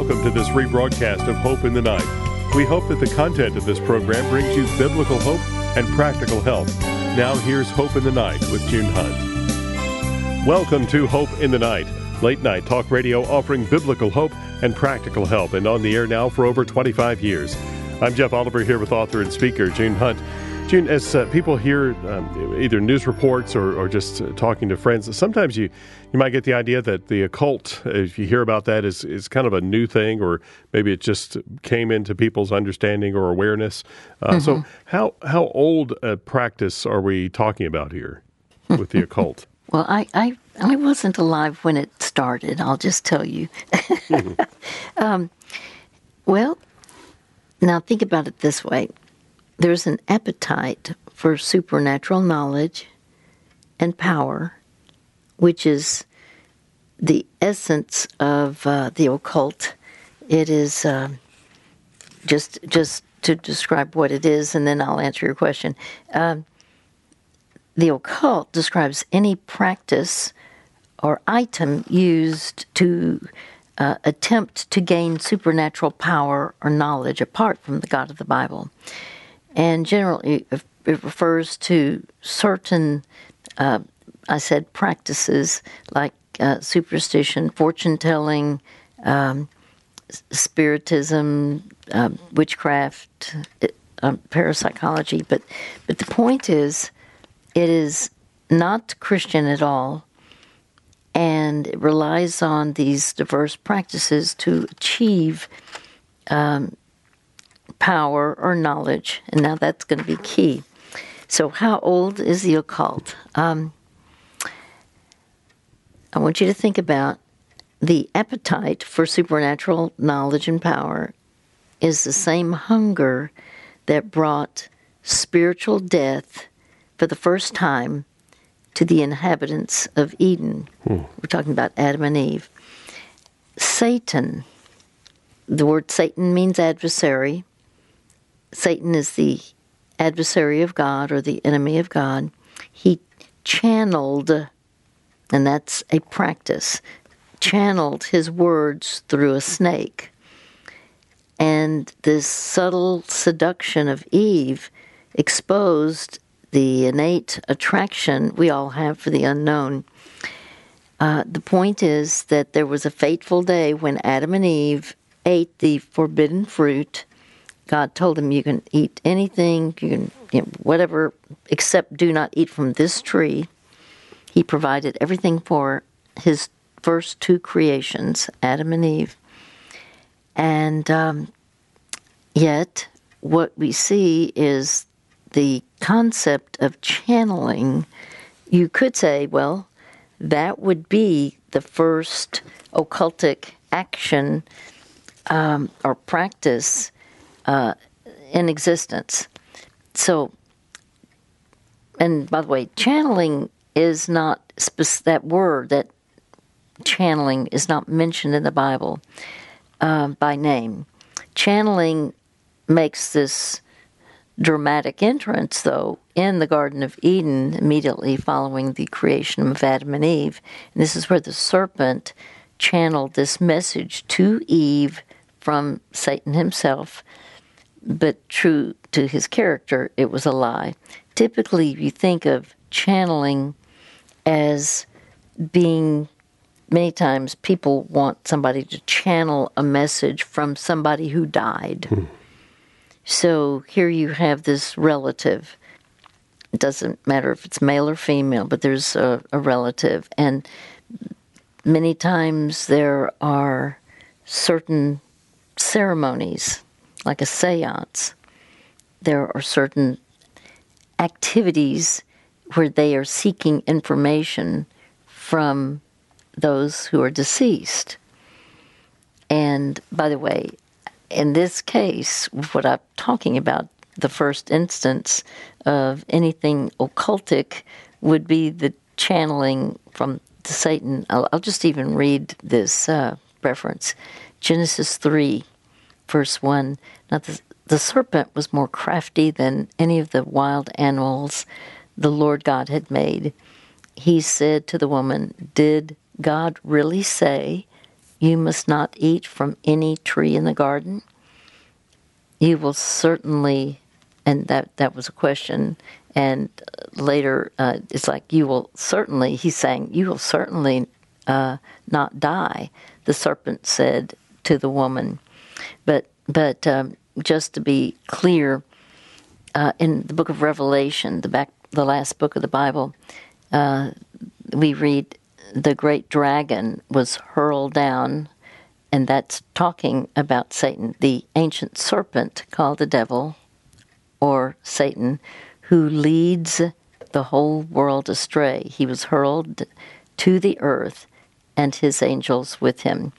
welcome to this rebroadcast of Hope in the Night. We hope that the content of this program brings you biblical hope and practical help. Now, here's Hope in the Night with June Hunt. Welcome to Hope in the Night, late night talk radio offering biblical hope and practical help, and on the air now for over 25 years. I'm Jeff Oliver here with author and speaker June Hunt. June, as uh, people hear um, either news reports or, or just uh, talking to friends, sometimes you, you might get the idea that the occult, if you hear about that, is, is kind of a new thing, or maybe it just came into people's understanding or awareness. Uh, mm-hmm. So, how how old a practice are we talking about here with the occult? Well, I, I I wasn't alive when it started. I'll just tell you. mm-hmm. um, well, now think about it this way there's an appetite for supernatural knowledge and power, which is the essence of uh, the occult. It is uh, just just to describe what it is, and then I'll answer your question. Uh, the occult describes any practice or item used to uh, attempt to gain supernatural power or knowledge apart from the God of the Bible and generally it refers to certain, uh, I said, practices like uh, superstition, fortune telling, um, spiritism, uh, witchcraft, um, parapsychology. But but the point is, it is not Christian at all, and it relies on these diverse practices to achieve um, power or knowledge. And now that's going to be key. So, how old is the occult? Um, I want you to think about the appetite for supernatural knowledge and power is the same hunger that brought spiritual death for the first time to the inhabitants of Eden. Hmm. We're talking about Adam and Eve. Satan, the word Satan means adversary. Satan is the adversary of God or the enemy of God. He channeled, and that's a practice, channeled his words through a snake. And this subtle seduction of Eve exposed the innate attraction we all have for the unknown. Uh, the point is that there was a fateful day when Adam and Eve ate the forbidden fruit God told them, You can eat anything, you can, you know, whatever, except do not eat from this tree. He provided everything for his first two creations, Adam and Eve. And um, yet, what we see is the concept of channeling. You could say, well, that would be the first occultic action um, or practice uh, in existence. So, and by the way, channeling is not that word that channeling is not mentioned in the Bible uh, by name. Channeling makes this dramatic entrance, though, in the Garden of Eden immediately following the creation of Adam and Eve. And this is where the serpent channeled this message to Eve from Satan himself but true to his character, it was a lie. Typically, you think of channeling as being many times people want somebody to channel a message from somebody who died. Hmm. So here you have this relative. It doesn't matter if it's male or female, but there's a, a relative. And many times there are certain ceremonies like a seance, there are certain activities where they are seeking information from those who are deceased. And by the way, in this case, what I'm talking about, the first instance of anything occultic would be the channeling from Satan. I'll, I'll just even read this uh, reference Genesis 3 verse 1 Now the, the serpent was more crafty than any of the wild animals the Lord God had made. He said to the woman, Did God really say, You must not eat from any tree in the garden. You will certainly, and that, that was a question. And later, uh, it's like, you will certainly, he's saying, you will certainly uh, not die, the serpent said to the woman. But, but um, just to be clear, uh, in the book of Revelation, the back, the last book of the Bible, uh, we read the great dragon was hurled down, and that's talking about Satan, the ancient serpent called the devil or Satan, who leads the whole world astray. He was hurled to the earth and his angels with him.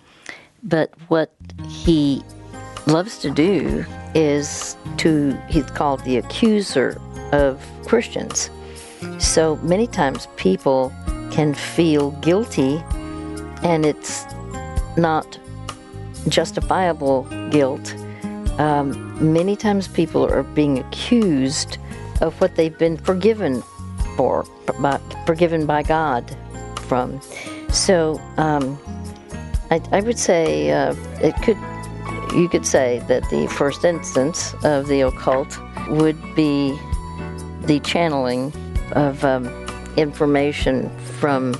But what he loves to do is to, he's called the accuser of Christians. So many times people can feel guilty and it's not justifiable guilt. Um, many times people are being accused of what they've been forgiven for, by, forgiven by God from. So um, I, I, would say uh, it could, you could say that the first instance of the occult would be the channeling of um, information from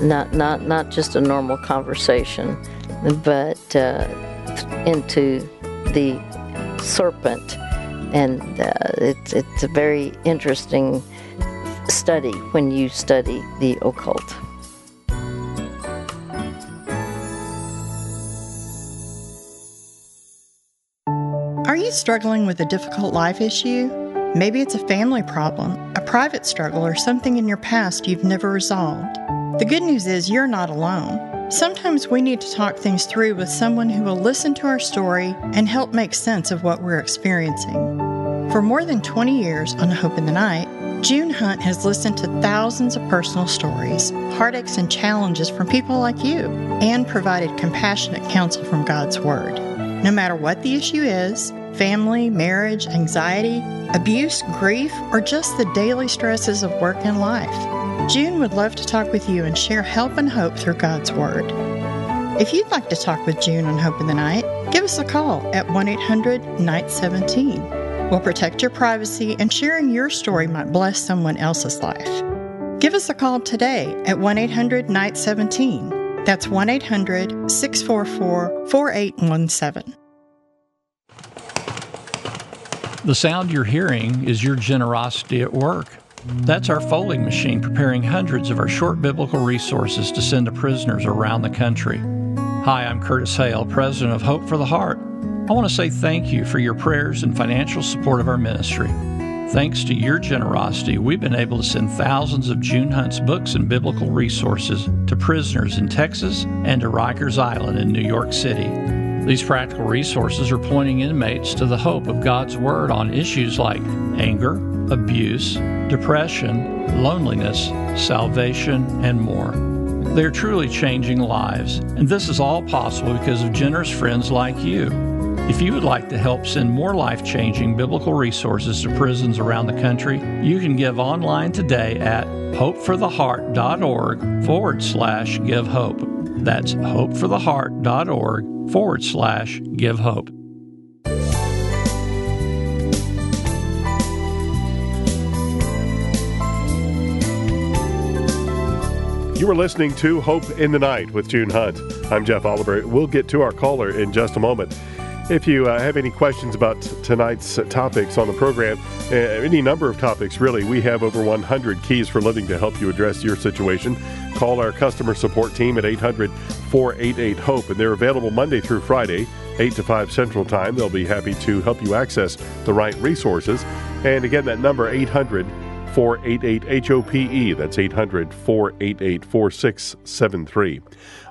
not not not just a normal conversation, but uh, into the serpent, and uh, it's it's a very interesting study when you study the occult. Are you struggling with a difficult life issue? Maybe it's a family problem, a private struggle, or something in your past you've never resolved. The good news is you're not alone. Sometimes we need to talk things through with someone who will listen to our story and help make sense of what we're experiencing. For more than 20 years on Hope in the Night, June Hunt has listened to thousands of personal stories, heartaches, and challenges from people like you, and provided compassionate counsel from God's Word. No matter what the issue is family, marriage, anxiety, abuse, grief, or just the daily stresses of work and life. June would love to talk with you and share help and hope through God's Word. If you'd like to talk with June on Hope in the Night, give us a call at 1 800 Night 17. We'll protect your privacy, and sharing your story might bless someone else's life. Give us a call today at 1 800 Night 17. That's 1 800 644 4817. The sound you're hearing is your generosity at work. That's our folding machine preparing hundreds of our short biblical resources to send to prisoners around the country. Hi, I'm Curtis Hale, president of Hope for the Heart. I want to say thank you for your prayers and financial support of our ministry. Thanks to your generosity, we've been able to send thousands of June Hunt's books and biblical resources to prisoners in Texas and to Rikers Island in New York City. These practical resources are pointing inmates to the hope of God's Word on issues like anger, abuse, depression, loneliness, salvation, and more. They are truly changing lives, and this is all possible because of generous friends like you. If you would like to help send more life changing biblical resources to prisons around the country, you can give online today at hopefortheheart.org forward slash give hope. That's hopefortheheart.org forward slash give hope. You are listening to Hope in the Night with June Hunt. I'm Jeff Oliver. We'll get to our caller in just a moment. If you uh, have any questions about tonight's topics on the program, uh, any number of topics really, we have over 100 keys for living to help you address your situation. Call our customer support team at 800 488 HOPE, and they're available Monday through Friday, 8 to 5 Central Time. They'll be happy to help you access the right resources. And again, that number 800 488 HOPE. That's 800 488 4673.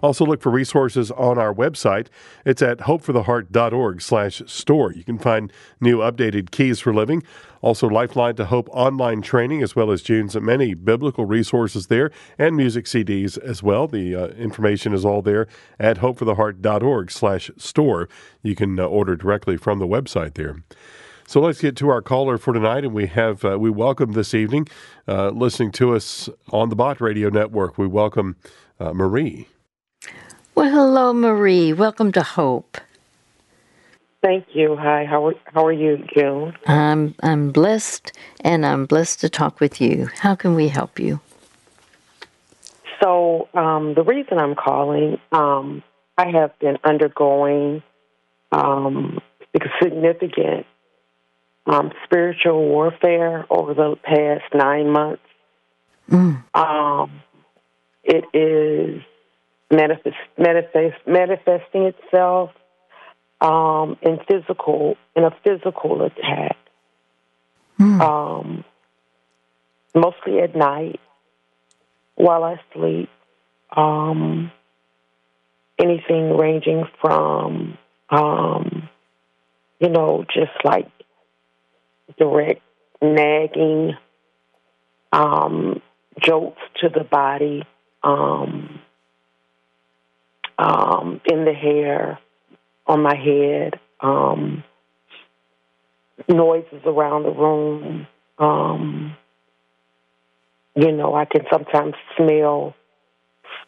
Also look for resources on our website. It's at hopefortheheart.org slash store. You can find new updated keys for living, also Lifeline to Hope online training, as well as June's many biblical resources there and music CDs as well. The uh, information is all there at hopefortheheart.org slash store. You can uh, order directly from the website there. So let's get to our caller for tonight, and we have uh, we welcome this evening, uh, listening to us on the Bott Radio Network. We welcome uh, Marie. Well, hello, Marie. Welcome to Hope. Thank you. Hi. How are, how are you, June? I'm I'm blessed, and I'm blessed to talk with you. How can we help you? So um, the reason I'm calling, um, I have been undergoing um, significant um, spiritual warfare over the past nine months. Mm. Um, it is manifest, manifest, manifesting itself um, in physical in a physical attack, Mm. um, mostly at night while I sleep. Um, anything ranging from um, you know just like direct nagging, um, jolts to the body, um, um, in the hair, on my head, um, noises around the room. Um, you know, I can sometimes smell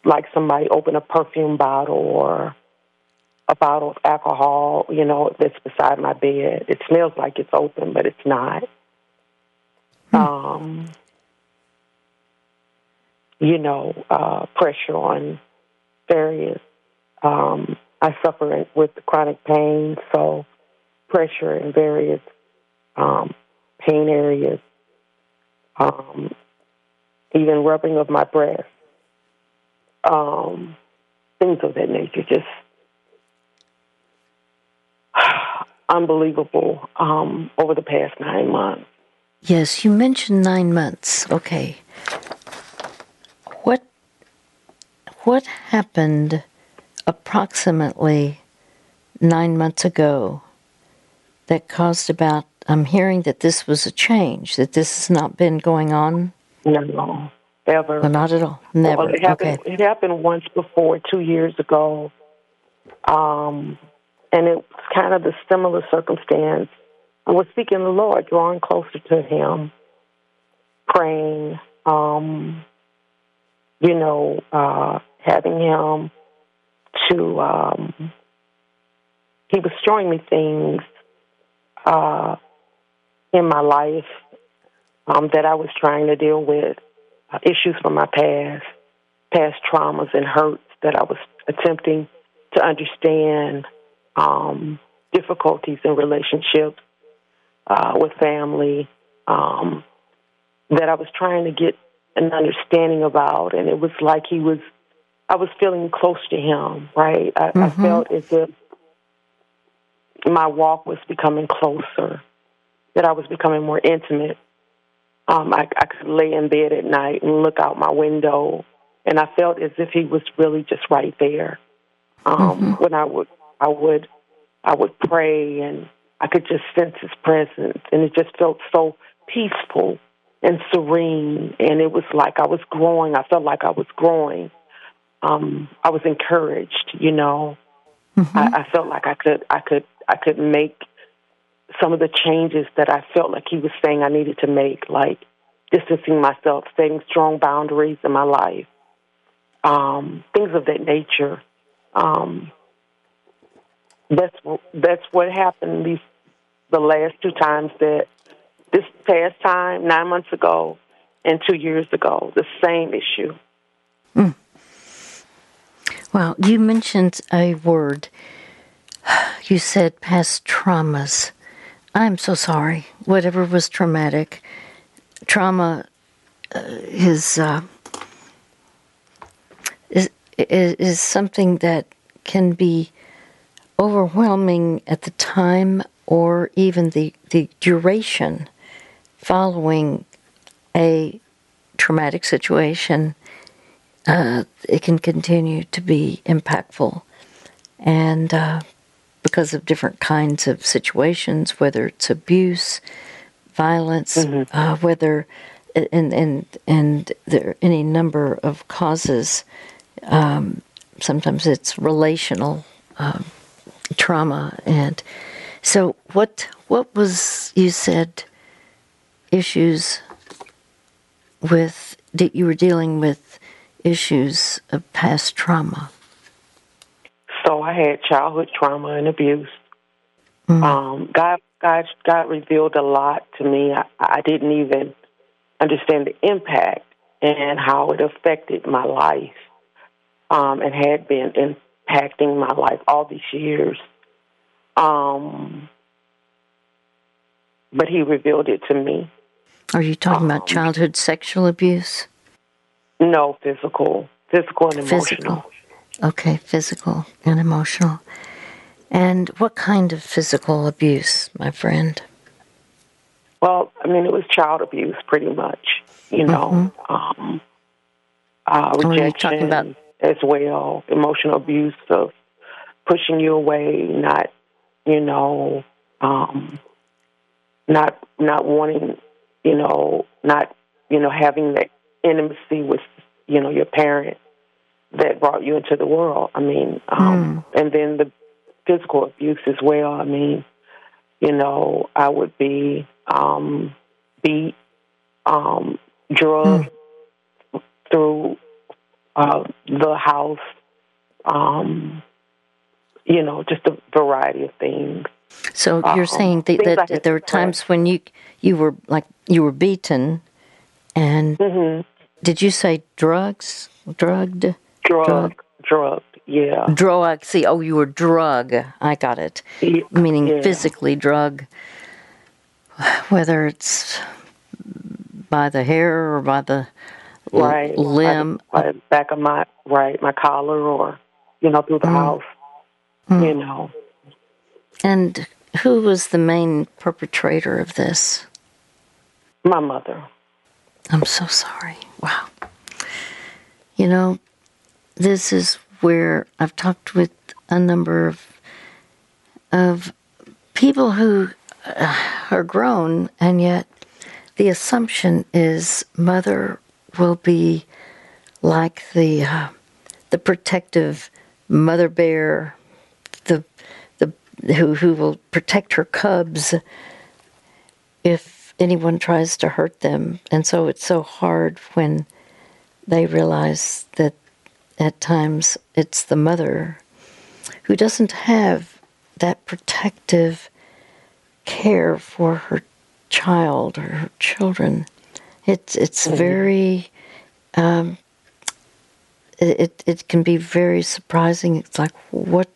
like somebody open a perfume bottle or a bottle of alcohol, you know, that's beside my bed. It smells like it's open, but it's not. Um, you know, uh, pressure on various. Um, I suffer with chronic pain, so pressure in various um, pain areas, um, even rubbing of my breast, um, things of that nature. Just unbelievable um, over the past nine months. Yes, you mentioned nine months. Okay. What what happened approximately nine months ago that caused about I'm hearing that this was a change, that this has not been going on? No, ever. Well, not at all. Never. Well, it happened. okay. It happened once before, two years ago, um, and it was kind of the similar circumstance. I was seeking the Lord, drawing closer to Him, praying. Um, you know, uh, having Him to. Um, he was showing me things uh, in my life um, that I was trying to deal with, uh, issues from my past, past traumas and hurts that I was attempting to understand, um, difficulties in relationships uh, with family um, that I was trying to get an understanding about, and it was like he was. I was feeling close to him, right? I, I felt as if my walk was becoming closer, that I was becoming more intimate. Um, I, I could lay in bed at night and look out my window, and I felt as if he was really just right there. Um, When I would, I would, I would pray, and I could just sense his presence, and it just felt so peaceful and serene, and it was like I was growing. I felt like I was growing. Um, I was encouraged, you know. I, I felt like I could, I could, I could make some of the changes that I felt like he was saying I needed to make, like distancing myself, setting strong boundaries in my life, um, things of that nature. Um, that's that's what happened these the last two times that this past time, nine months ago, and two years ago, the same issue. Well, you mentioned a word. You said past traumas. I'm so sorry. Whatever was traumatic, trauma uh, is, uh, is is something that can be overwhelming at the time or even the the duration following a traumatic situation uh, it can continue to be impactful. And uh, because of different kinds of situations, whether it's abuse, violence, uh, whether and and and there are any number of causes. Um, sometimes it's relational um, trauma, and so what? What was you said? Issues with that you were dealing with issues of past trauma. so I had childhood trauma and abuse. Mm. Um, God, God, God revealed a lot to me. I, I didn't even understand the impact and how it affected my life, um, and had been impacting my life all these years. Um, but He revealed it to me. Are you talking um, about childhood sexual abuse? No, physical, physical and emotional. Physical. Okay, physical and emotional. And what kind of physical abuse, my friend? Well, I mean, it was child abuse, pretty much. You know, mm-hmm. um, uh, rejection about- as well, emotional abuse of pushing you away, not, you know, um, not not wanting, you know, not, you know, having that intimacy with, you know, your parent that brought you into the world. I mean, um, mm. and then the physical abuse as well. I mean, you know, I would be um, beat, um, drugged mm. through uh, the house, um, you know, just a variety of things. So you're um, saying that, that, that there were times when you you were like you were beaten, and mm-hmm. did you say drugs, drugged? Drug, drug, drug, yeah. Drug. See, oh, you were drug. I got it. Yeah, Meaning yeah. physically drug, whether it's by the hair or by the right limb, back of my right my collar, or you know through the mm. house. Mm. You know. And who was the main perpetrator of this? My mother. I'm so sorry. Wow. You know, this is where I've talked with a number of of people who uh, are grown, and yet the assumption is mother will be like the uh, the protective mother bear, the the who who will protect her cubs if anyone tries to hurt them, and so it's so hard when they realize that at times it's the mother who doesn't have that protective care for her child or her children. It's it's very um, it it can be very surprising. It's like what,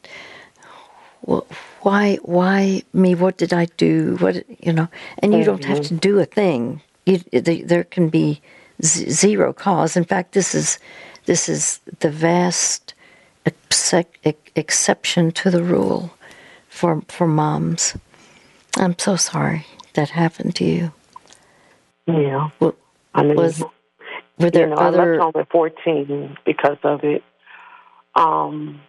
what why why me? What did I do? What you know? And you don't have mm-hmm. to do a thing. You, there can be z- zero cause. In fact, this is this is the vast exception to the rule for for moms. I'm so sorry that happened to you. Yeah. Well, I mean, was were there you know, other? I left home at 14 because of it. Um,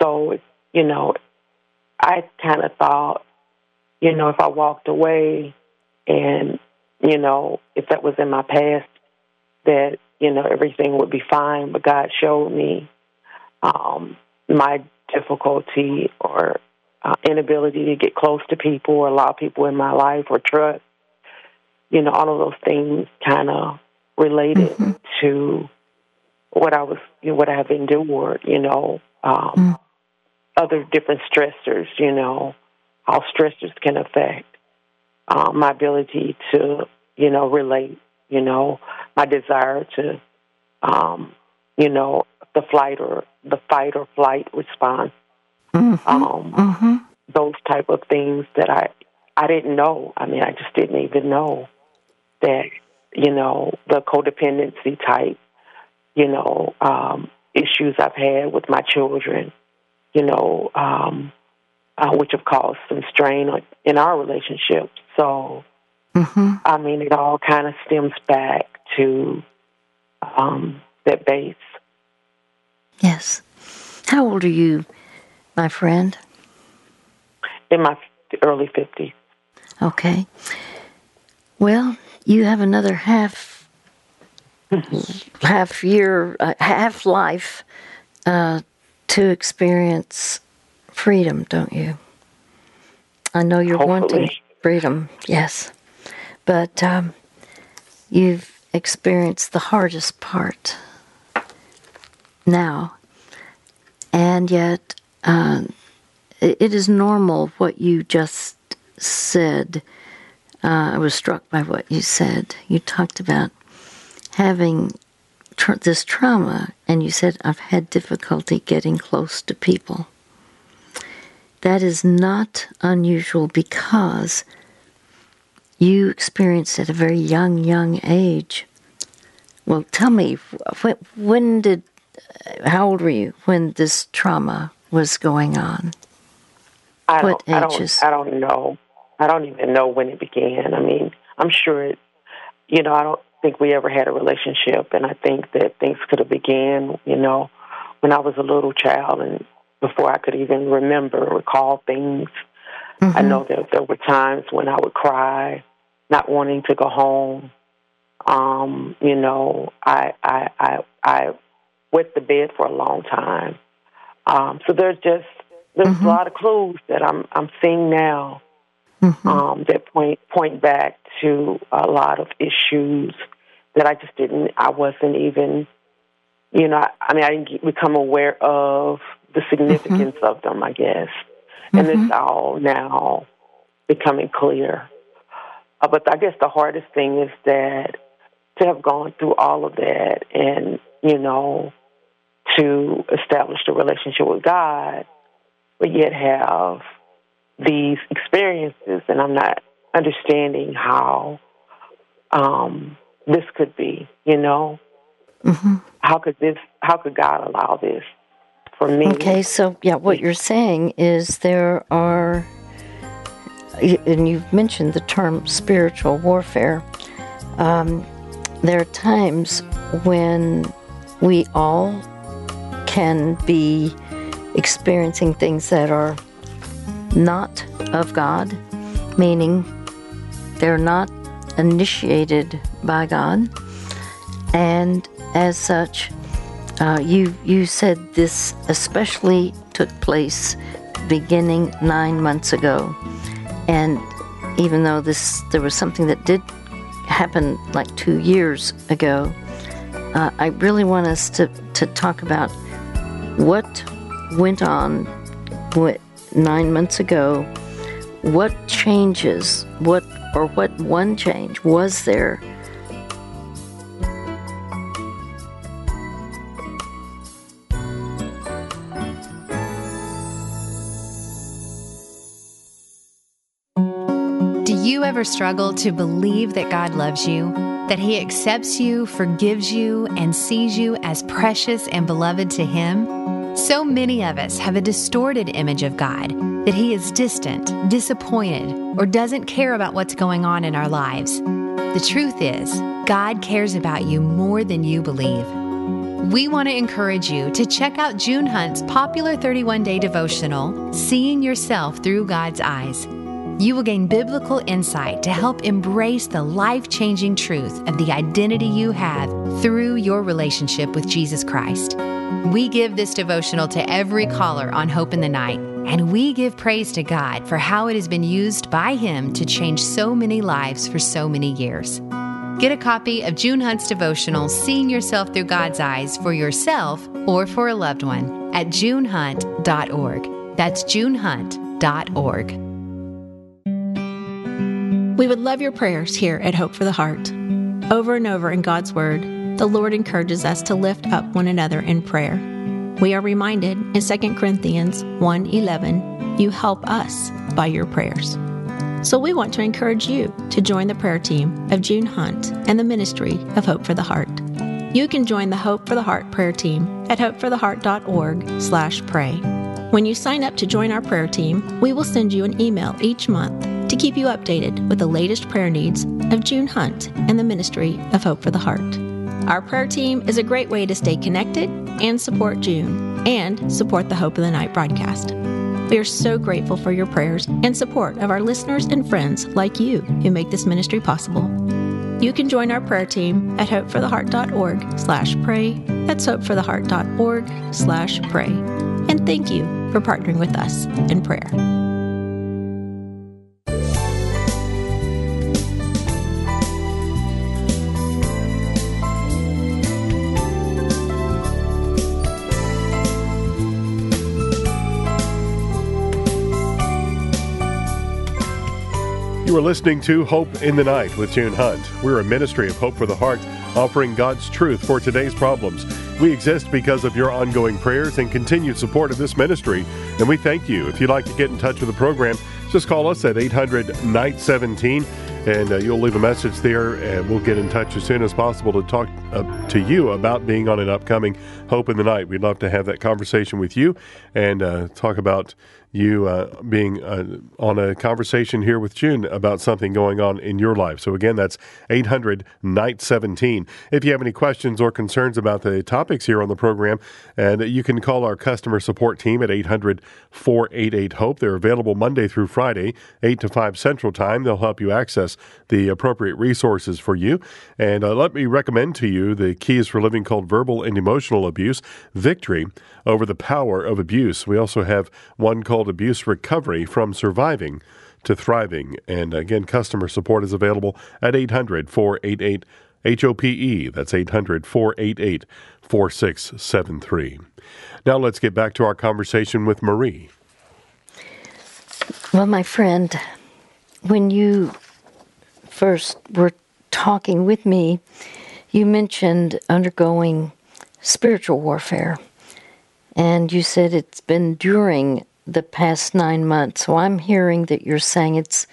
so you know, I kind of thought, you know, if I walked away, and you know, if that was in my past, that you know everything would be fine. But God showed me um, my difficulty or uh, inability to get close to people or allow people in my life or trust. You know, all of those things kind of related mm-hmm. to what I was, you know, what I have endured. You know, um, mm. other different stressors. You know, how stressors can affect um, my ability to, you know, relate you know, my desire to, um, you know, the flight or the fight or flight response. Mm-hmm. Um, mm-hmm. Those type of things that I I didn't know. I mean, I just didn't even know that you know the codependency type, you know, um, issues I've had with my children, you know, um, uh, which have caused some strain in our relationship. So Mm-hmm. I mean, it all kind of stems back to um, that base. Yes. How old are you, my friend? In my early 50s. Okay. Well, you have another half half year, uh, half life uh, to experience freedom, don't you? I know you're Hopefully. wanting freedom. Yes. But um, you've experienced the hardest part now. And yet, uh, it is normal what you just said. Uh, I was struck by what you said. You talked about having tr- this trauma, and you said, I've had difficulty getting close to people. That is not unusual because you experienced at a very young, young age. Well, tell me, when, when did, how old were you when this trauma was going on? I what don't, ages? I don't, I don't know. I don't even know when it began. I mean, I'm sure it, you know, I don't think we ever had a relationship, and I think that things could have began, you know, when I was a little child and before I could even remember, recall things. Mm-hmm. I know that there were times when I would cry, not wanting to go home. Um, you know, I I I I wet the bed for a long time. Um, so there's just there's mm-hmm. a lot of clues that I'm I'm seeing now mm-hmm. um, that point point back to a lot of issues that I just didn't I wasn't even you know I, I mean I didn't become aware of the significance mm-hmm. of them, I guess. And mm-hmm. it's all now becoming clear. Uh, but I guess the hardest thing is that to have gone through all of that and, you know, to establish a relationship with God, but yet have these experiences, and I'm not understanding how um, this could be, you know? Mm-hmm. How could this, how could God allow this? for me. Okay, so yeah, what you're saying is there are, and you've mentioned the term spiritual warfare. Um, there are times when we all can be experiencing things that are not of God, meaning they're not initiated by God, and as such, uh, you you said this especially took place beginning nine months ago, and even though this there was something that did happen like two years ago, uh, I really want us to to talk about what went on nine months ago. What changes? What or what one change was there Do you ever struggle to believe that God loves you, that He accepts you, forgives you, and sees you as precious and beloved to Him? So many of us have a distorted image of God that He is distant, disappointed, or doesn't care about what's going on in our lives. The truth is, God cares about you more than you believe. We want to encourage you to check out June Hunt's popular 31 day devotional, Seeing Yourself Through God's Eyes. You will gain biblical insight to help embrace the life changing truth of the identity you have through your relationship with Jesus Christ. We give this devotional to every caller on Hope in the Night, and we give praise to God for how it has been used by Him to change so many lives for so many years. Get a copy of June Hunt's devotional, Seeing Yourself Through God's Eyes, for yourself or for a loved one at junehunt.org. That's junehunt.org. We would love your prayers here at Hope for the Heart. Over and over in God's Word, the Lord encourages us to lift up one another in prayer. We are reminded in 2 Corinthians 1:11, you help us by your prayers. So we want to encourage you to join the prayer team of June Hunt and the ministry of Hope for the Heart. You can join the Hope for the Heart prayer team at hopefortheheart.org/pray. When you sign up to join our prayer team, we will send you an email each month to keep you updated with the latest prayer needs of June Hunt and the Ministry of Hope for the Heart. Our prayer team is a great way to stay connected and support June and support the Hope of the Night broadcast. We are so grateful for your prayers and support of our listeners and friends like you who make this ministry possible. You can join our prayer team at hopefortheheart.org slash pray. That's hopefortheheart.org slash pray. And thank you for partnering with us in prayer. You are listening to Hope in the Night with June Hunt. We're a ministry of hope for the heart, offering God's truth for today's problems. We exist because of your ongoing prayers and continued support of this ministry, and we thank you. If you'd like to get in touch with the program, just call us at 800 Night 17 and uh, you'll leave a message there, and we'll get in touch as soon as possible to talk uh, to you about being on an upcoming Hope in the Night. We'd love to have that conversation with you and uh, talk about you uh, being uh, on a conversation here with June about something going on in your life. So, again, that's 800 Night 17. If you have any questions or concerns about the topics here on the program, and you can call our customer support team at 800 488 HOPE. They're available Monday through Friday, 8 to 5 Central Time. They'll help you access the appropriate resources for you. And uh, let me recommend to you the Keys for Living called Verbal and Emotional Abuse Victory over the Power of Abuse. We also have one called Abuse Recovery from Surviving to Thriving. And again, customer support is available at 800 488 HOPE. That's 800 488 4673. Now let's get back to our conversation with Marie. Well, my friend, when you first were talking with me, you mentioned undergoing spiritual warfare. And you said it's been during the past nine months. So I'm hearing that you're saying it's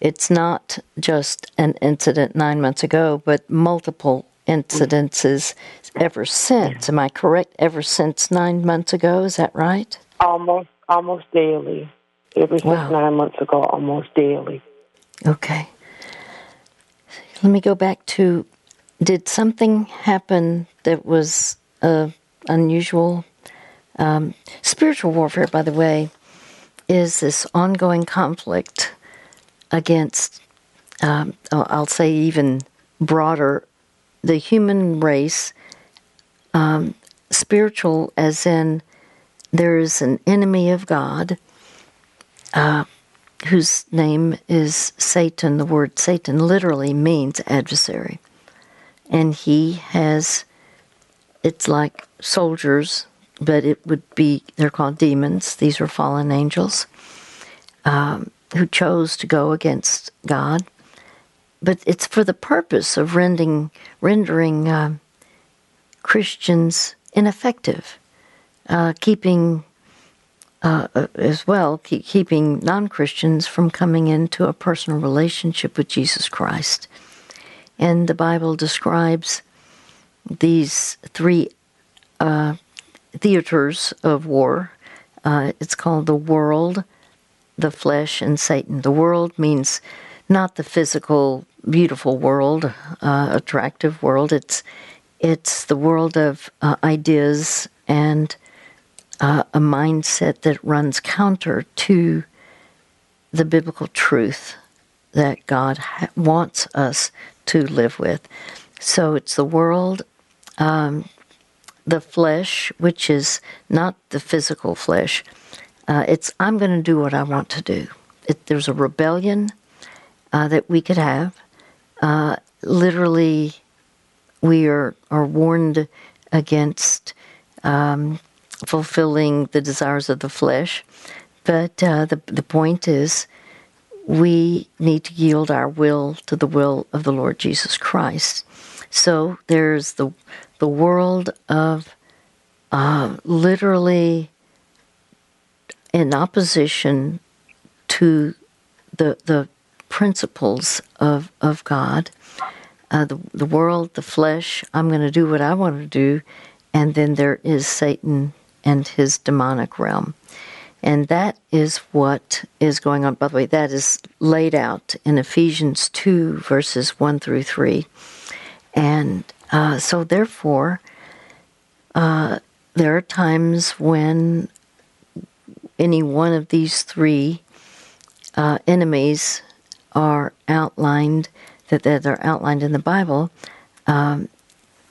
it's not just an incident nine months ago, but multiple incidences ever since. Am I correct? Ever since nine months ago, is that right? Almost, almost daily. Ever since wow. nine months ago, almost daily. Okay. Let me go back to did something happen that was uh, unusual? Um, spiritual warfare, by the way, is this ongoing conflict against, um, I'll say, even broader, the human race. Um, spiritual, as in there is an enemy of God. Uh, whose name is Satan. The word Satan literally means adversary. And he has, it's like soldiers, but it would be, they're called demons. These are fallen angels um, who chose to go against God. But it's for the purpose of rending, rendering uh, Christians ineffective, uh, keeping uh, uh, as well, keep, keeping non Christians from coming into a personal relationship with Jesus Christ. And the Bible describes these three uh, theaters of war. Uh, it's called the world, the flesh, and Satan. The world means not the physical, beautiful world, uh, attractive world. It's it's the world of uh, ideas and uh, a mindset that runs counter to the biblical truth that God ha- wants us to live with. So it's the world, um, the flesh, which is not the physical flesh. Uh, it's I'm going to do what I want to do. It, there's a rebellion uh, that we could have. Uh, literally, we are, are warned against um, fulfilling the desires of the flesh. But uh, the, the point is, we need to yield our will to the will of the Lord Jesus Christ. So there's the the world of uh, literally in opposition to the the principles of of God. Uh, the the world, the flesh. I'm going to do what I want to do, and then there is Satan and his demonic realm. And that is what is going on. By the way, that is laid out in Ephesians 2, verses 1 through 3. And uh, so, therefore, uh, there are times when any one of these three uh, enemies are outlined, that, are outlined in the Bible. Um,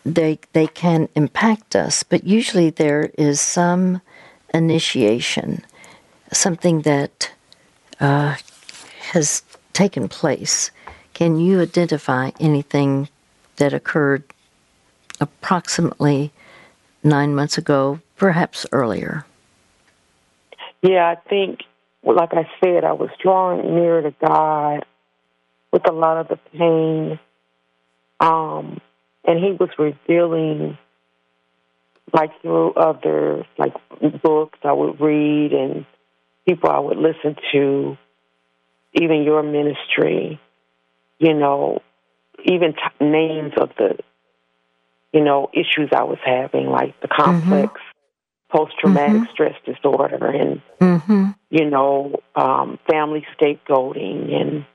they they can impact us, but usually there is some initiation, something that uh, has taken place. Can you identify anything that occurred approximately nine months ago, perhaps earlier? Yeah, I think, like I said, I was drawing near to God with a lot of the pain. Um, and he was revealing, like through other like books I would read and people I would listen to, even your ministry, you know, even t- names of the, you know, issues I was having, like the complex mm-hmm. post traumatic mm-hmm. stress disorder and, mm-hmm. you know, um, family scapegoating. And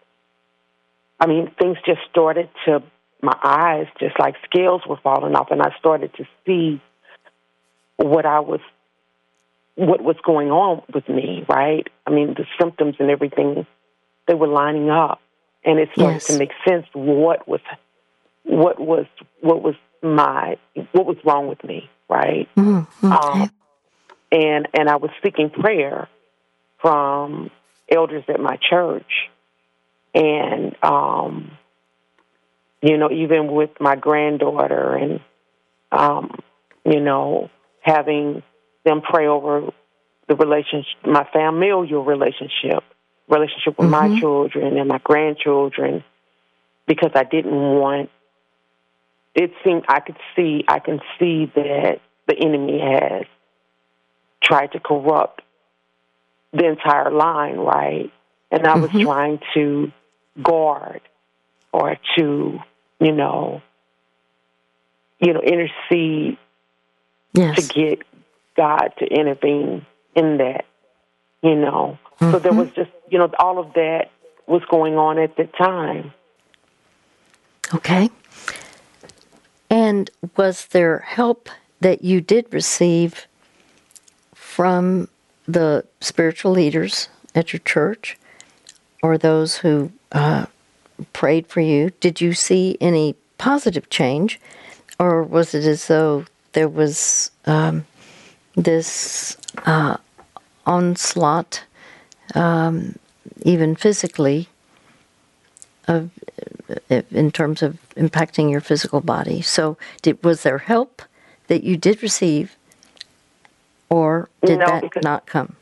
I mean, things just started to, my eyes just like scales were falling off, and I started to see what I was what was going on with me, right? I mean, the symptoms and everything, they were lining up, and it started yes. to make sense what was what was what was my what was wrong with me, right? Mm-hmm. Um, and and I was seeking prayer from elders at my church, and um, you know, even with my granddaughter, and um, you know, having them pray over the relationship, my familial relationship, relationship with mm-hmm. my children and my grandchildren, because I didn't want. It seemed I could see, I can see that the enemy has tried to corrupt the entire line, right? And I was mm-hmm. trying to guard or to, you know, you know, intercede yes. to get God to intervene in that, you know. Mm-hmm. So there mm-hmm. was just, you know, all of that was going on at the time. Okay. And was there help that you did receive from the spiritual leaders at your church or those who uh, prayed for you? Did you see any positive change, or was it as though there was um, this uh, onslaught, um, even physically, of, uh, in terms of impacting your physical body. So, did, was there help that you did receive, or did no, that not come?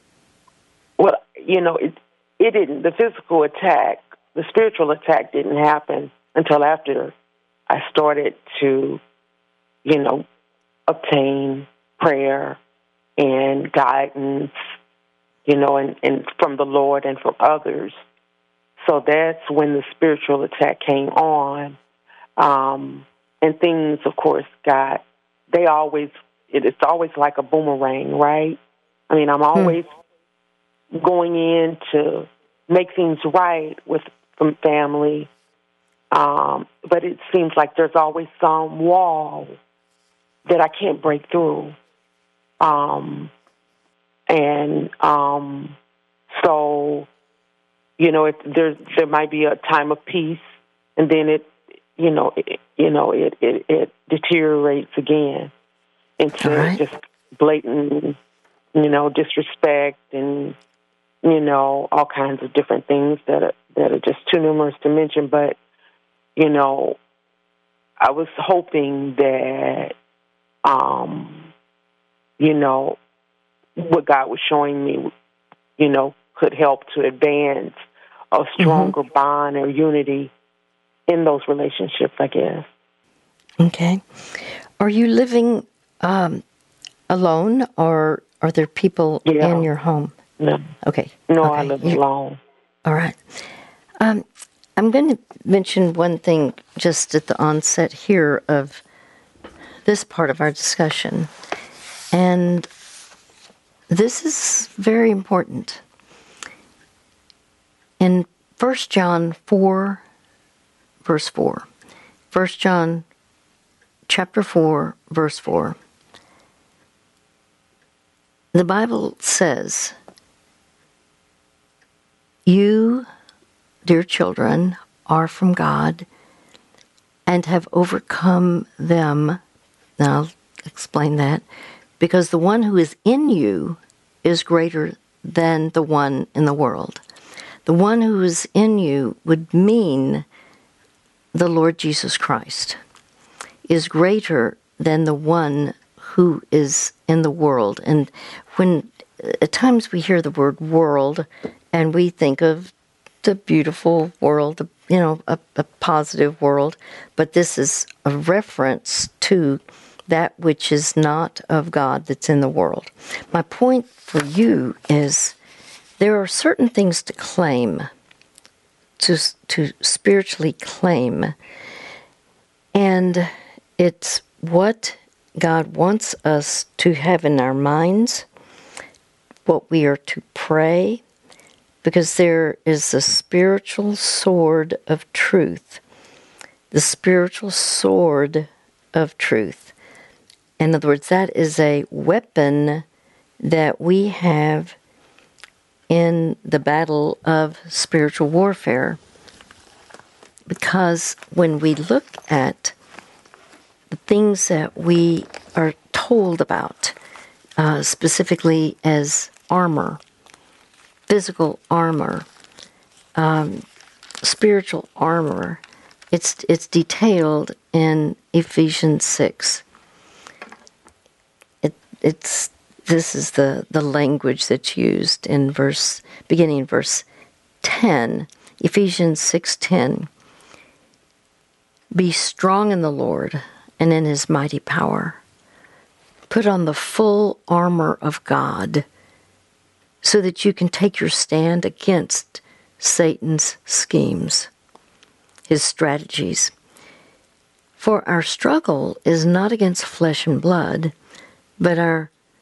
Well, you know, it it didn't. The physical attack, the spiritual attack, didn't happen until after I started to, you know, obtain prayer and guidance, you know, and, and from the Lord and from others. So that's when the spiritual attack came on. Um, and things, of course, got, they always, it, it's always like a boomerang, right? I mean, I'm hmm. always hmm. going in to make things right with from family. Um, but it seems like there's always some wall that I can't break through. Um, and um, so, you know, it, there there might be a time of peace, and then it, you know, it, you know, it, it it deteriorates again into right. just blatant, you know, disrespect and you know all kinds of different things that are, that are just too numerous to mention. But you know, I was hoping that um, you know, what God was showing me, you know, could help to advance a mm-hmm. stronger mm-hmm. bond or unity in those relationships, I guess. Okay. Are you living um, alone or are there people yeah. in your home? No. Okay. No, okay. I live You're, alone. All right. Um, I'm going to mention one thing just at the onset here of this part of our discussion. And this is very important. In 1 John 4, verse 4, 1 John chapter 4, verse 4, the Bible says, You, dear children, are from God and have overcome them. Now, I'll explain that because the one who is in you is greater than the one in the world. The one who is in you would mean the Lord Jesus Christ is greater than the one who is in the world. And when uh, at times we hear the word world and we think of the beautiful world, you know, a, a positive world, but this is a reference to that which is not of God that's in the world. My point for you is there are certain things to claim, to, to spiritually claim, and it's what God wants us to have in our minds, what we are to pray, because there is a spiritual sword of truth. The spiritual sword of truth. In other words, that is a weapon that we have in the battle of spiritual warfare. Because when we look at the things that we are told about, uh, specifically as armor, physical armor, um, spiritual armor. It's it's detailed in Ephesians six. It it's this is the the language that's used in verse beginning in verse ten, Ephesians six ten. Be strong in the Lord and in His mighty power. Put on the full armor of God so that you can take your stand against Satan's schemes, his strategies. For our struggle is not against flesh and blood, but our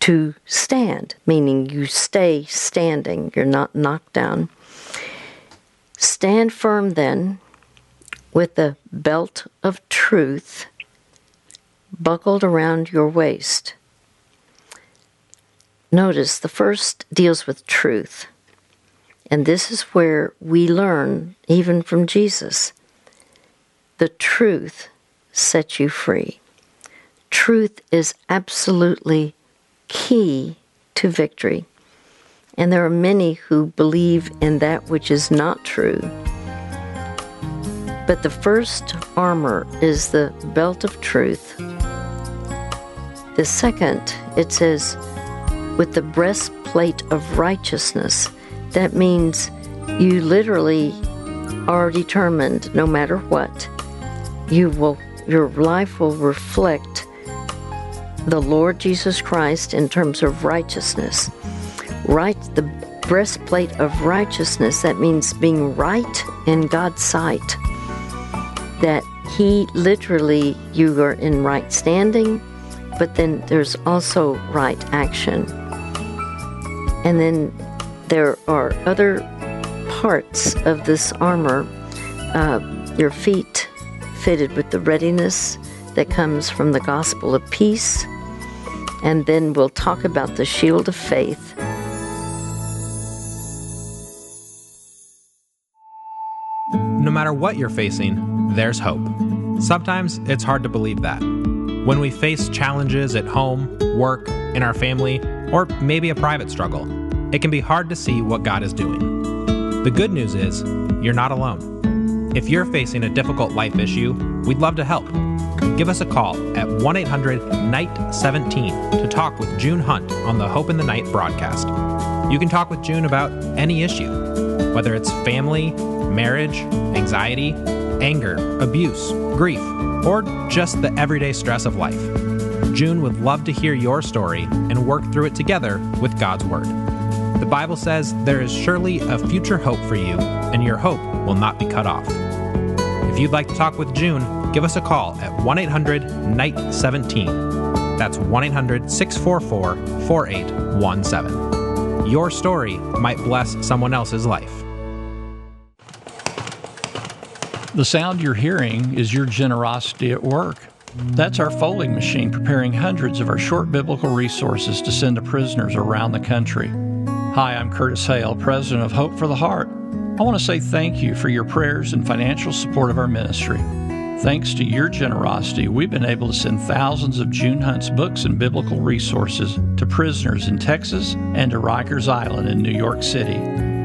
to stand, meaning you stay standing, you're not knocked down. Stand firm then with the belt of truth buckled around your waist Notice the first deals with truth. And this is where we learn, even from Jesus, the truth sets you free. Truth is absolutely key to victory. And there are many who believe in that which is not true. But the first armor is the belt of truth. The second, it says, with the breastplate of righteousness. That means you literally are determined no matter what, you will your life will reflect the Lord Jesus Christ in terms of righteousness. Right the breastplate of righteousness, that means being right in God's sight. That He literally, you are in right standing, but then there's also right action. And then there are other parts of this armor uh, your feet fitted with the readiness that comes from the gospel of peace. And then we'll talk about the shield of faith. No matter what you're facing, there's hope. Sometimes it's hard to believe that. When we face challenges at home, work, in our family, or maybe a private struggle, it can be hard to see what God is doing. The good news is, you're not alone. If you're facing a difficult life issue, we'd love to help. Give us a call at 1 800 Night 17 to talk with June Hunt on the Hope in the Night broadcast. You can talk with June about any issue, whether it's family, marriage, anxiety, anger, abuse, grief, or just the everyday stress of life. June would love to hear your story and work through it together with God's Word. The Bible says there is surely a future hope for you, and your hope will not be cut off. If you'd like to talk with June, give us a call at 1 800 Night 17. That's 1 800 644 4817. Your story might bless someone else's life. The sound you're hearing is your generosity at work. That's our folding machine preparing hundreds of our short biblical resources to send to prisoners around the country. Hi, I'm Curtis Hail, president of Hope for the Heart. I want to say thank you for your prayers and financial support of our ministry. Thanks to your generosity, we've been able to send thousands of June Hunt's books and biblical resources to prisoners in Texas and to Rikers Island in New York City.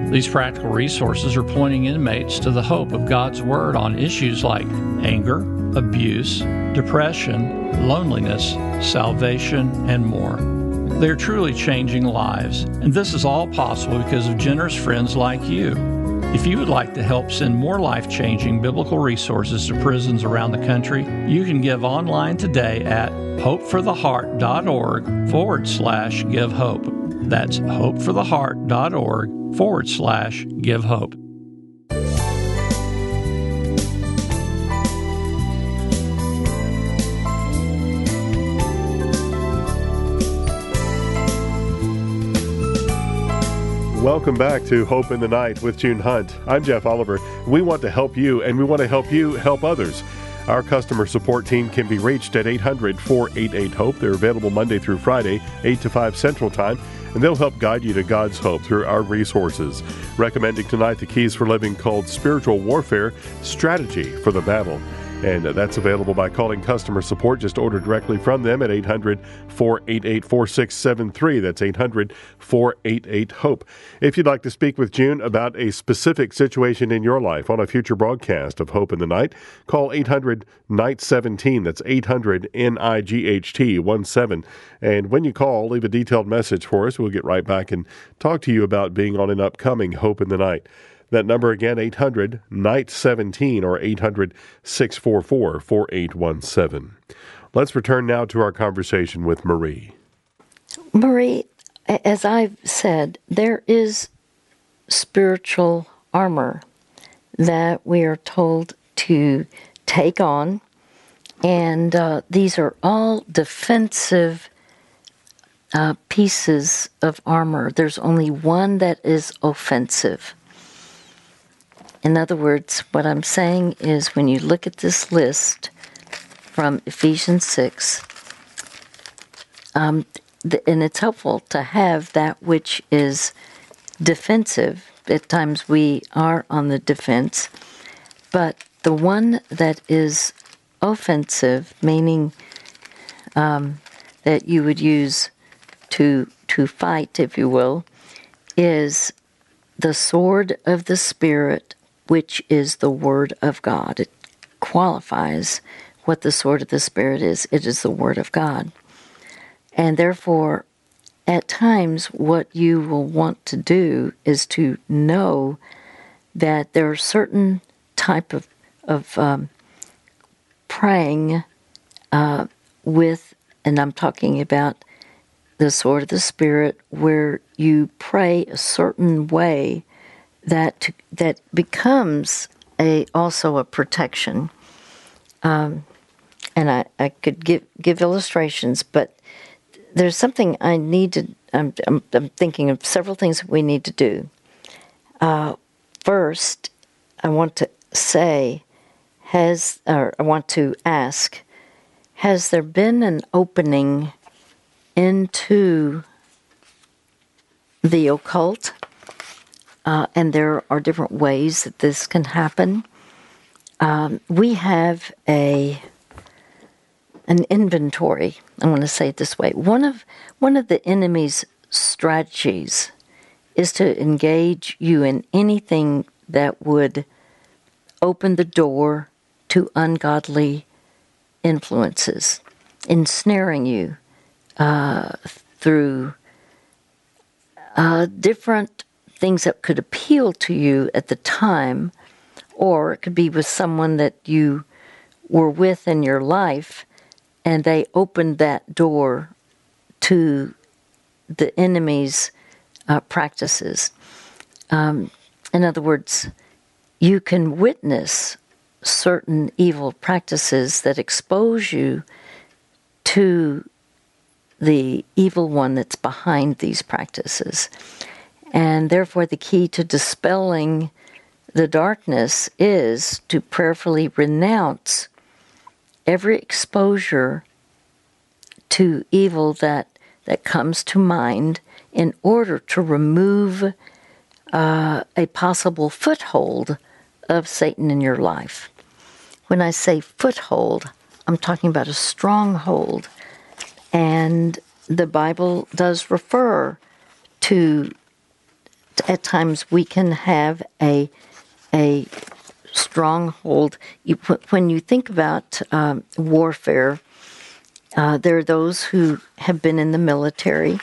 These practical resources are pointing inmates to the hope of God's Word on issues like anger, abuse, depression, loneliness, salvation, and more. They are truly changing lives, and this is all possible because of generous friends like you. If you would like to help send more life changing biblical resources to prisons around the country, you can give online today at hopefortheheart.org forward slash give hope. That's hopefortheheart.org forward slash give hope. Welcome back to Hope in the Night with June Hunt. I'm Jeff Oliver. We want to help you, and we want to help you help others. Our customer support team can be reached at 800 488 HOPE. They're available Monday through Friday, 8 to 5 Central Time, and they'll help guide you to God's hope through our resources. Recommending tonight the Keys for Living called Spiritual Warfare Strategy for the Battle. And that's available by calling customer support. Just order directly from them at 800 488 4673. That's 800 488 HOPE. If you'd like to speak with June about a specific situation in your life on a future broadcast of Hope in the Night, call 800 Night 17. That's 800 N I G H T 17. And when you call, leave a detailed message for us. We'll get right back and talk to you about being on an upcoming Hope in the Night. That number again, 800 Night 17 or 800 644 4817. Let's return now to our conversation with Marie. Marie, as I've said, there is spiritual armor that we are told to take on, and uh, these are all defensive uh, pieces of armor. There's only one that is offensive. In other words, what I'm saying is when you look at this list from Ephesians 6, um, and it's helpful to have that which is defensive. At times we are on the defense, but the one that is offensive, meaning um, that you would use to to fight, if you will, is the sword of the Spirit which is the Word of God. It qualifies what the sword of the Spirit is it is the Word of God. And therefore, at times, what you will want to do is to know that there are certain type of, of um, praying uh, with, and I'm talking about the sword of the Spirit, where you pray a certain way that that becomes a also a protection. Um, and I, I could give give illustrations, but there's something I need to. I'm, I'm, I'm thinking of several things we need to do. Uh, first, I want to say, has or I want to ask, has there been an opening into the occult? Uh, and there are different ways that this can happen. Um, we have a an inventory. I want to say it this way. One of one of the enemy's strategies is to engage you in anything that would open the door to ungodly influences, ensnaring you uh, through uh, different things that could appeal to you at the time, or it could be with someone that you were with in your life, and they opened that door to the enemy's uh, practices. Um, in other words, you can witness certain evil practices that expose you to the evil one that's behind these practices. And therefore, the key to dispelling the darkness is to prayerfully renounce every exposure to evil that, that comes to mind in order to remove uh, a possible foothold of Satan in your life. When I say foothold, I'm talking about a stronghold. And the Bible does refer to, at times, we can have a, a stronghold. When you think about um, warfare, uh, there are those who have been in the military,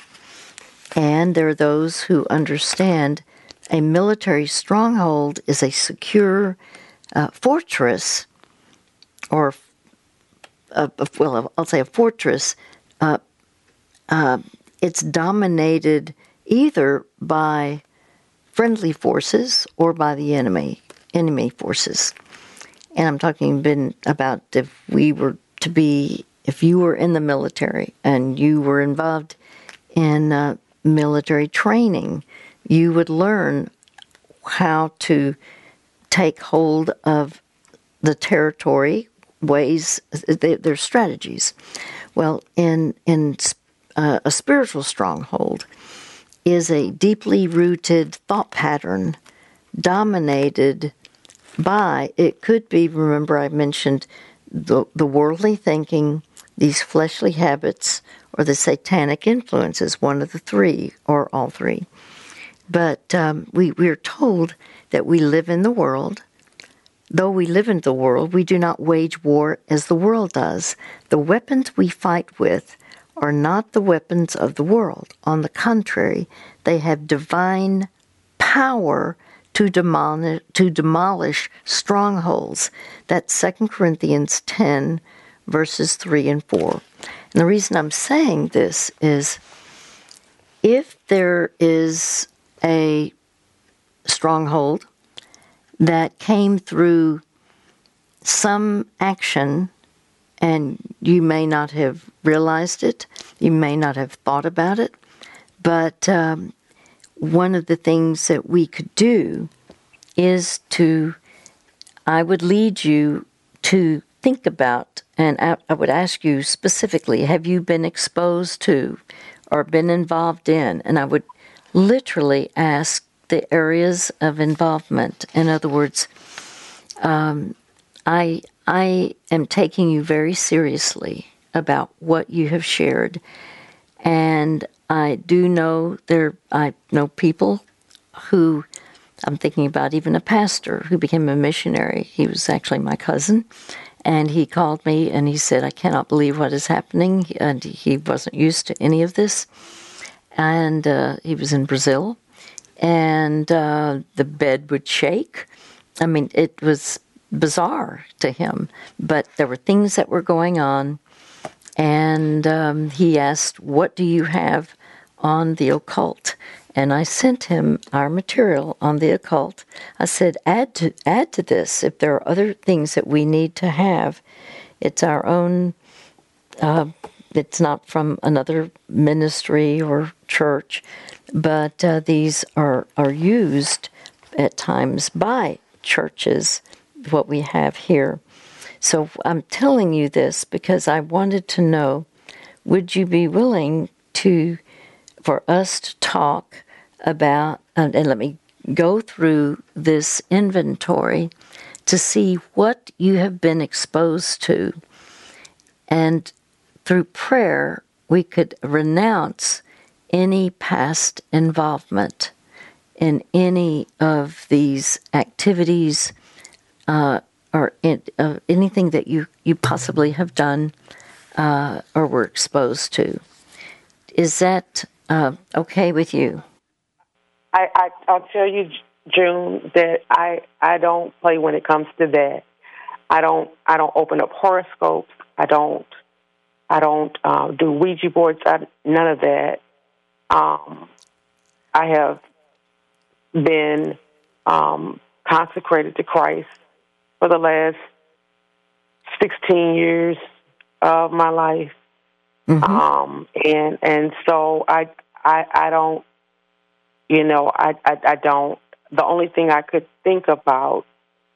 and there are those who understand a military stronghold is a secure uh, fortress, or a, well, I'll say a fortress. Uh, uh, it's dominated either by friendly forces or by the enemy enemy forces. And I'm talking been about if we were to be, if you were in the military and you were involved in uh, military training, you would learn how to take hold of the territory ways their strategies well in in uh, a spiritual stronghold is a deeply rooted thought pattern dominated by it could be remember i mentioned the, the worldly thinking these fleshly habits or the satanic influences one of the three or all three. But um, we, we are told that we live in the world. Though we live in the world we do not wage war as the world does. The weapons we fight with are not the weapons of the world on the contrary they have divine power to demolish, to demolish strongholds. That's 2 Corinthians 10, verses 3 and 4. And the reason I'm saying this is if there is a stronghold that came through some action and you may not have realized it, you may not have thought about it, but um, one of the things that we could do is to, I would lead you to think about, and I, I would ask you specifically, have you been exposed to or been involved in? And I would literally ask the areas of involvement. In other words, um, I I am taking you very seriously about what you have shared, and I do know there. I know people who I'm thinking about even a pastor who became a missionary. He was actually my cousin, and he called me and he said, "I cannot believe what is happening," and he wasn't used to any of this. And uh, he was in Brazil, and uh, the bed would shake. I mean, it was bizarre to him, but there were things that were going on. And um, he asked, What do you have on the occult, and I sent him our material on the occult. I said, add to add to this if there are other things that we need to have. It's our own. Uh, it's not from another ministry or church, but uh, these are are used at times by churches. What we have here. So I'm telling you this because I wanted to know would you be willing to for us to talk about, and, and let me go through this inventory to see what you have been exposed to. And through prayer, we could renounce any past involvement in any of these activities uh, or in, uh, anything that you, you possibly have done uh, or were exposed to. Is that uh, okay with you? I, I I'll tell you, June, that I I don't play when it comes to that. I don't I don't open up horoscopes. I don't I don't uh, do Ouija boards. I, none of that. Um, I have been um, consecrated to Christ for the last 16 years of my life. Mm-hmm. Um, and and so I I I don't you know I, I I don't the only thing I could think about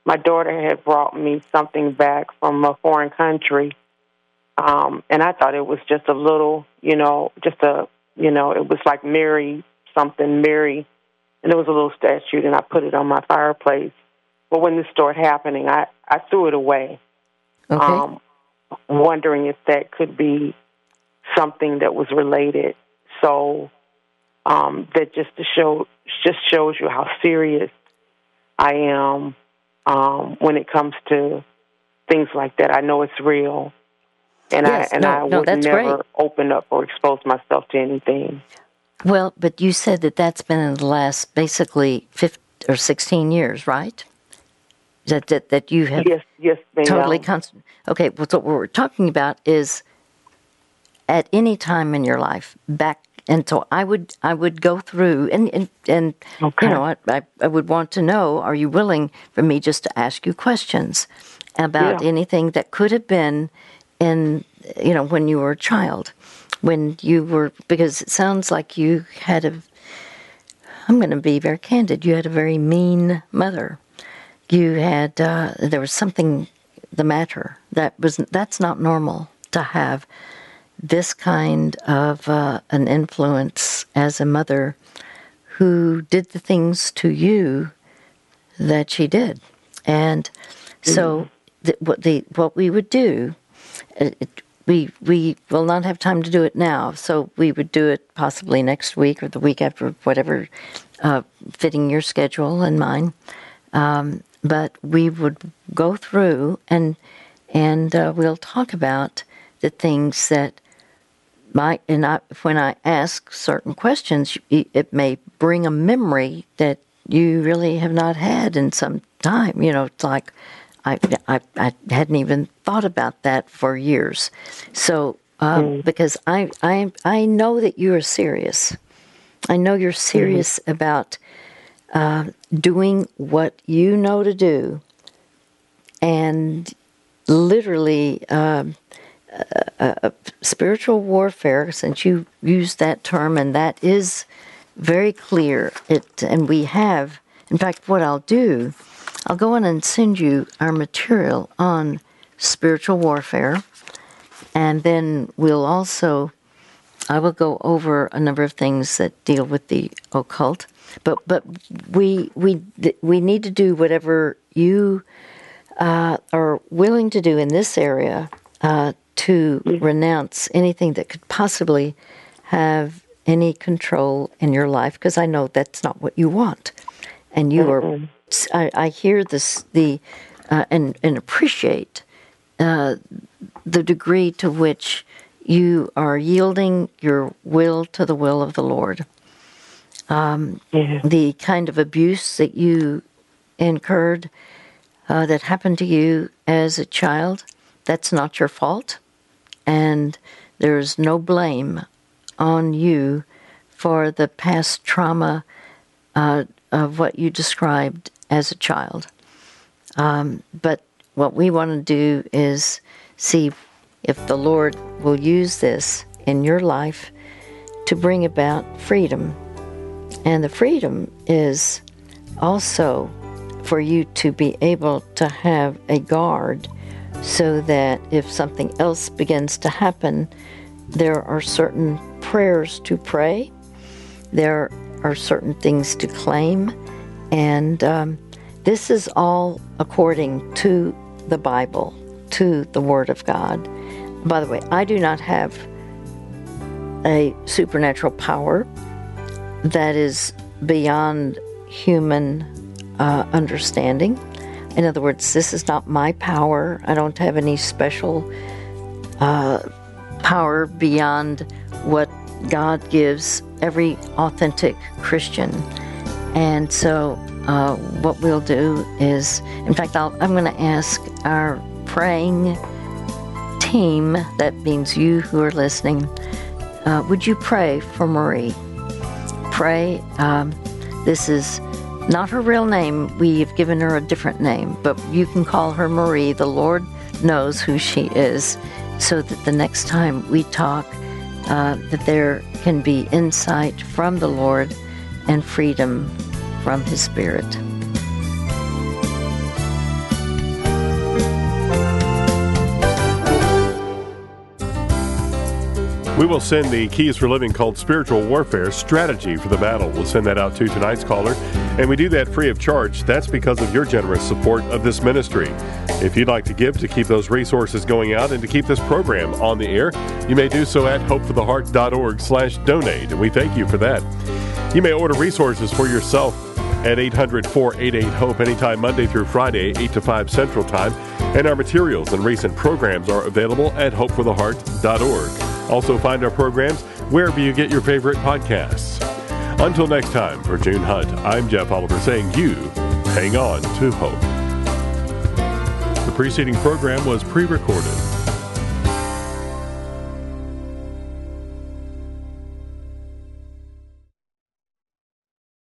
my daughter had brought me something back from a foreign country um and I thought it was just a little you know just a you know it was like Mary something Mary and there was a little statue, and I put it on my fireplace. But when this started happening, I I threw it away, Okay. um, wondering if that could be something that was related. So um, that just to show just shows you how serious I am um, when it comes to things like that. I know it's real, and Yes, I and no, I would that's never great. open up or expose myself to anything. well, but you said that that's been in the last basically 15 or 16 years, right? That that, that you have Yes, yes, totally constant. Okay, well, so what we're talking about is at any time in your life back. And so I would I would go through and and, and Okay. you know I, I I would want to know are you willing for me just to ask you questions about Yeah. anything that could have been in you know when you were a child when you were because it sounds like you had a I'm going to be very candid you had a very mean mother you had uh, there was something the matter that was that's not normal to have this kind of uh, an influence as a mother who did the things to you that she did. And so the, what the what we would do it, it- we we will not have time to do it now. So we would do it possibly next week or the week after whatever uh, fitting your schedule and mine. Um, but we would go through and and uh, we'll talk about the things that might and I, when I ask certain questions, it may bring a memory that you really have not had in some time. You know, it's like I I, I hadn't even thought about that for years. So um, because I I I know that you are serious. I know you're serious about uh, doing what you know to do, and literally um, uh, uh, spiritual warfare. Since you used that term, and that is very clear. It and we have. In fact, what I'll do, I'll go on and send you our material on spiritual warfare, and then we'll also I will go over a number of things that deal with the occult, but but we we we need to do whatever you uh, are willing to do in this area uh, to renounce anything that could possibly have any control in your life, because I know that's not what you want, and you are. I, I hear this the uh, and and appreciate uh, the degree to which you are yielding your will to the will of the Lord. Um. The kind of abuse that you incurred uh, that happened to you as a child, that's not your fault. And there's no blame on you for the past trauma uh, of what you described as a child. Um, but what we want to do is see if the Lord will use this in your life to bring about freedom. And the freedom is also for you to be able to have a guard so that if something else begins to happen, there are certain prayers to pray, there are certain things to claim, and um, this is all according to the Bible, to the Word of God. By the way, I do not have a supernatural power that is beyond human uh, understanding. In other words, this is not my power. I don't have any special uh, power beyond what God gives every authentic Christian. And so, uh, what we'll do is, in fact, I'll, I'm going to ask our praying team, that means you who are listening, uh, would you pray for Marie? Pray. Um, this is not her real name. We've given her a different name, but you can call her Marie. The Lord knows who she is, so that the next time we talk, uh, that there can be insight from the Lord and freedom from His Spirit. We will send the Keys for Living called Spiritual Warfare Strategy for the Battle. We'll send that out to tonight's caller, and we do that free of charge. That's because of your generous support of this ministry. If you'd like to give to keep those resources going out and to keep this program on the air, you may do so at hopefortheheart.org slash donate, and we thank you for that. You may order resources for yourself at 800 488 HOPE anytime Monday through Friday, 8 to 5 Central Time. And our materials and recent programs are available at hopefortheheart.org. Also, find our programs wherever you get your favorite podcasts. Until next time, for June Hunt, I'm Jeff Oliver saying you hang on to hope. The preceding program was pre recorded.